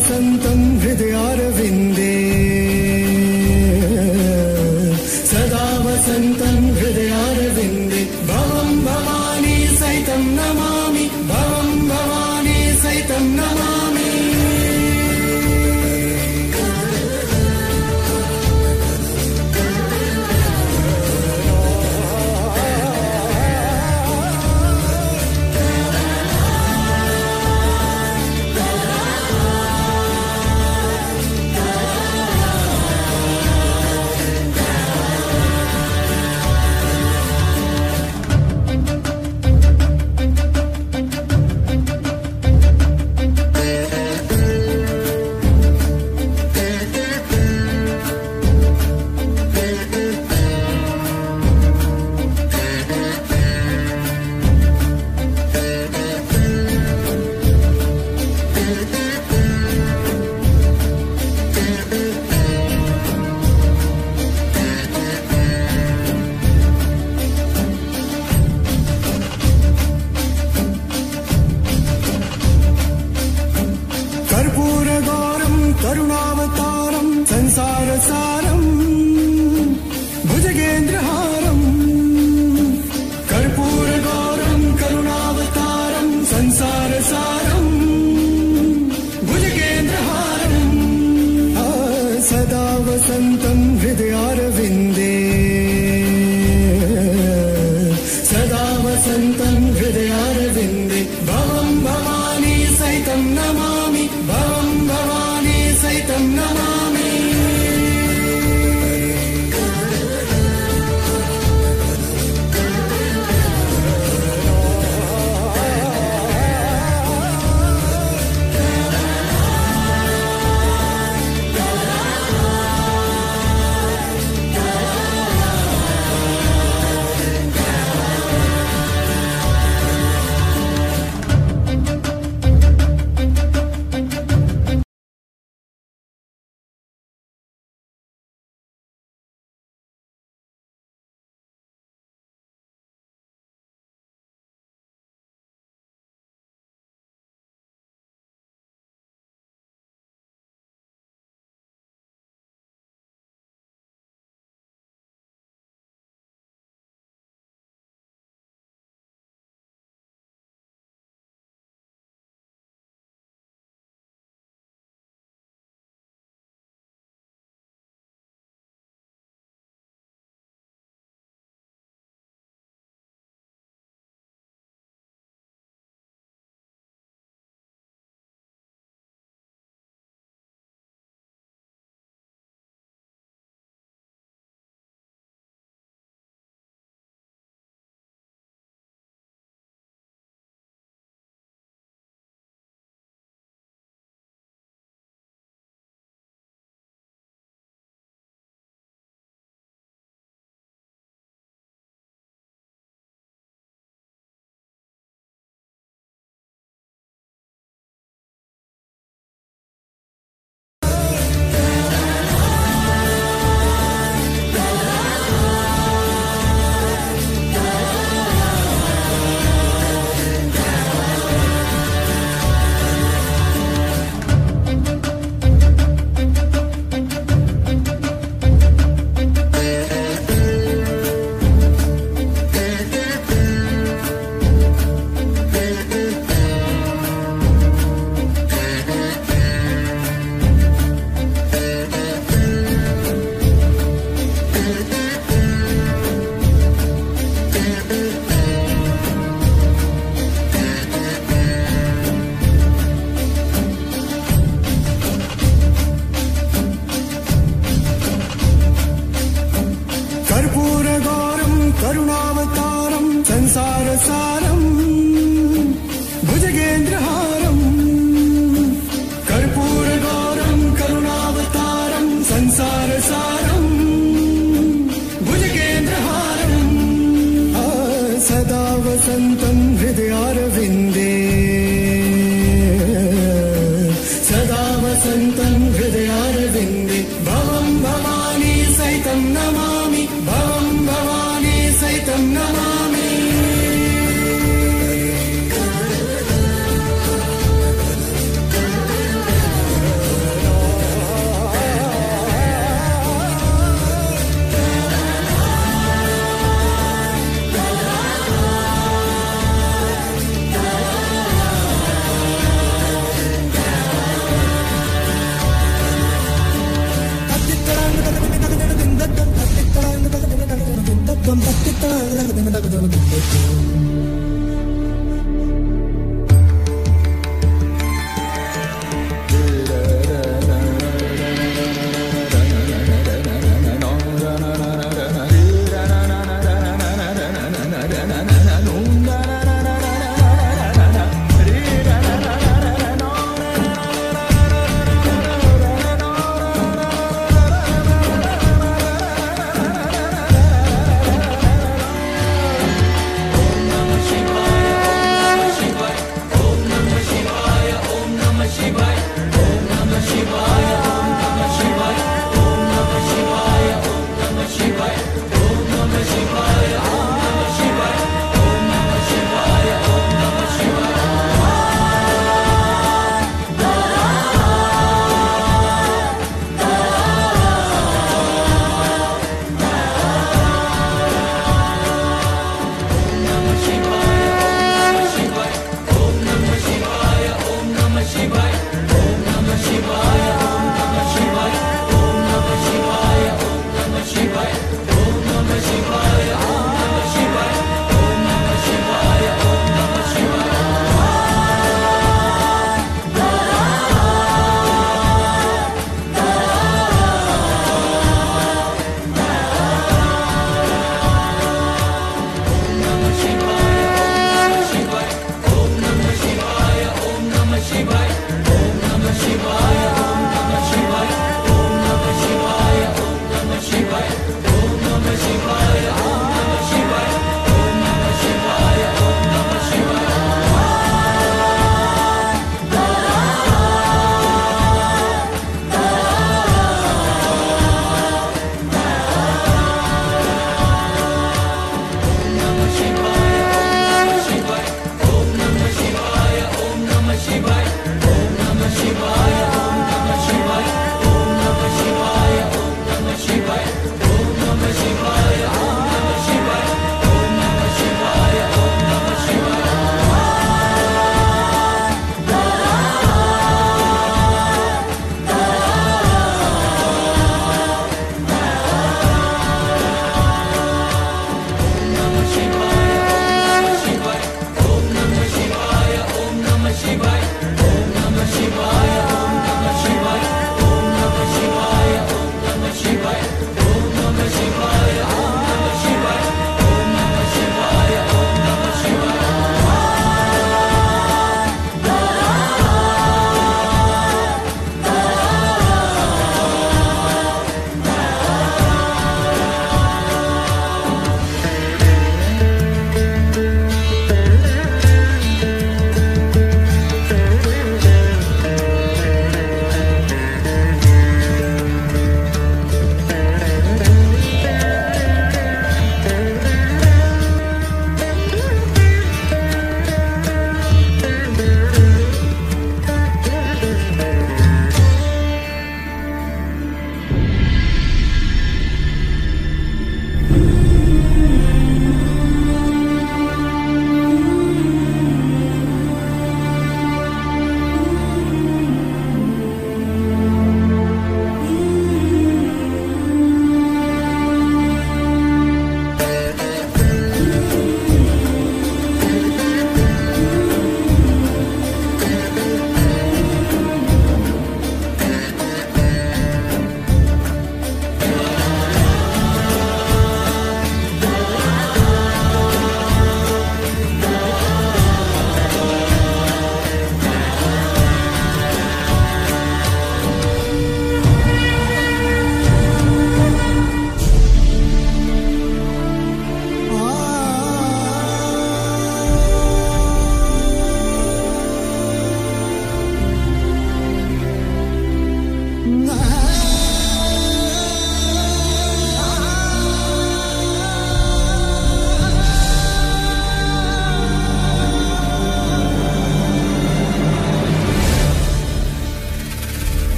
怎的 Dân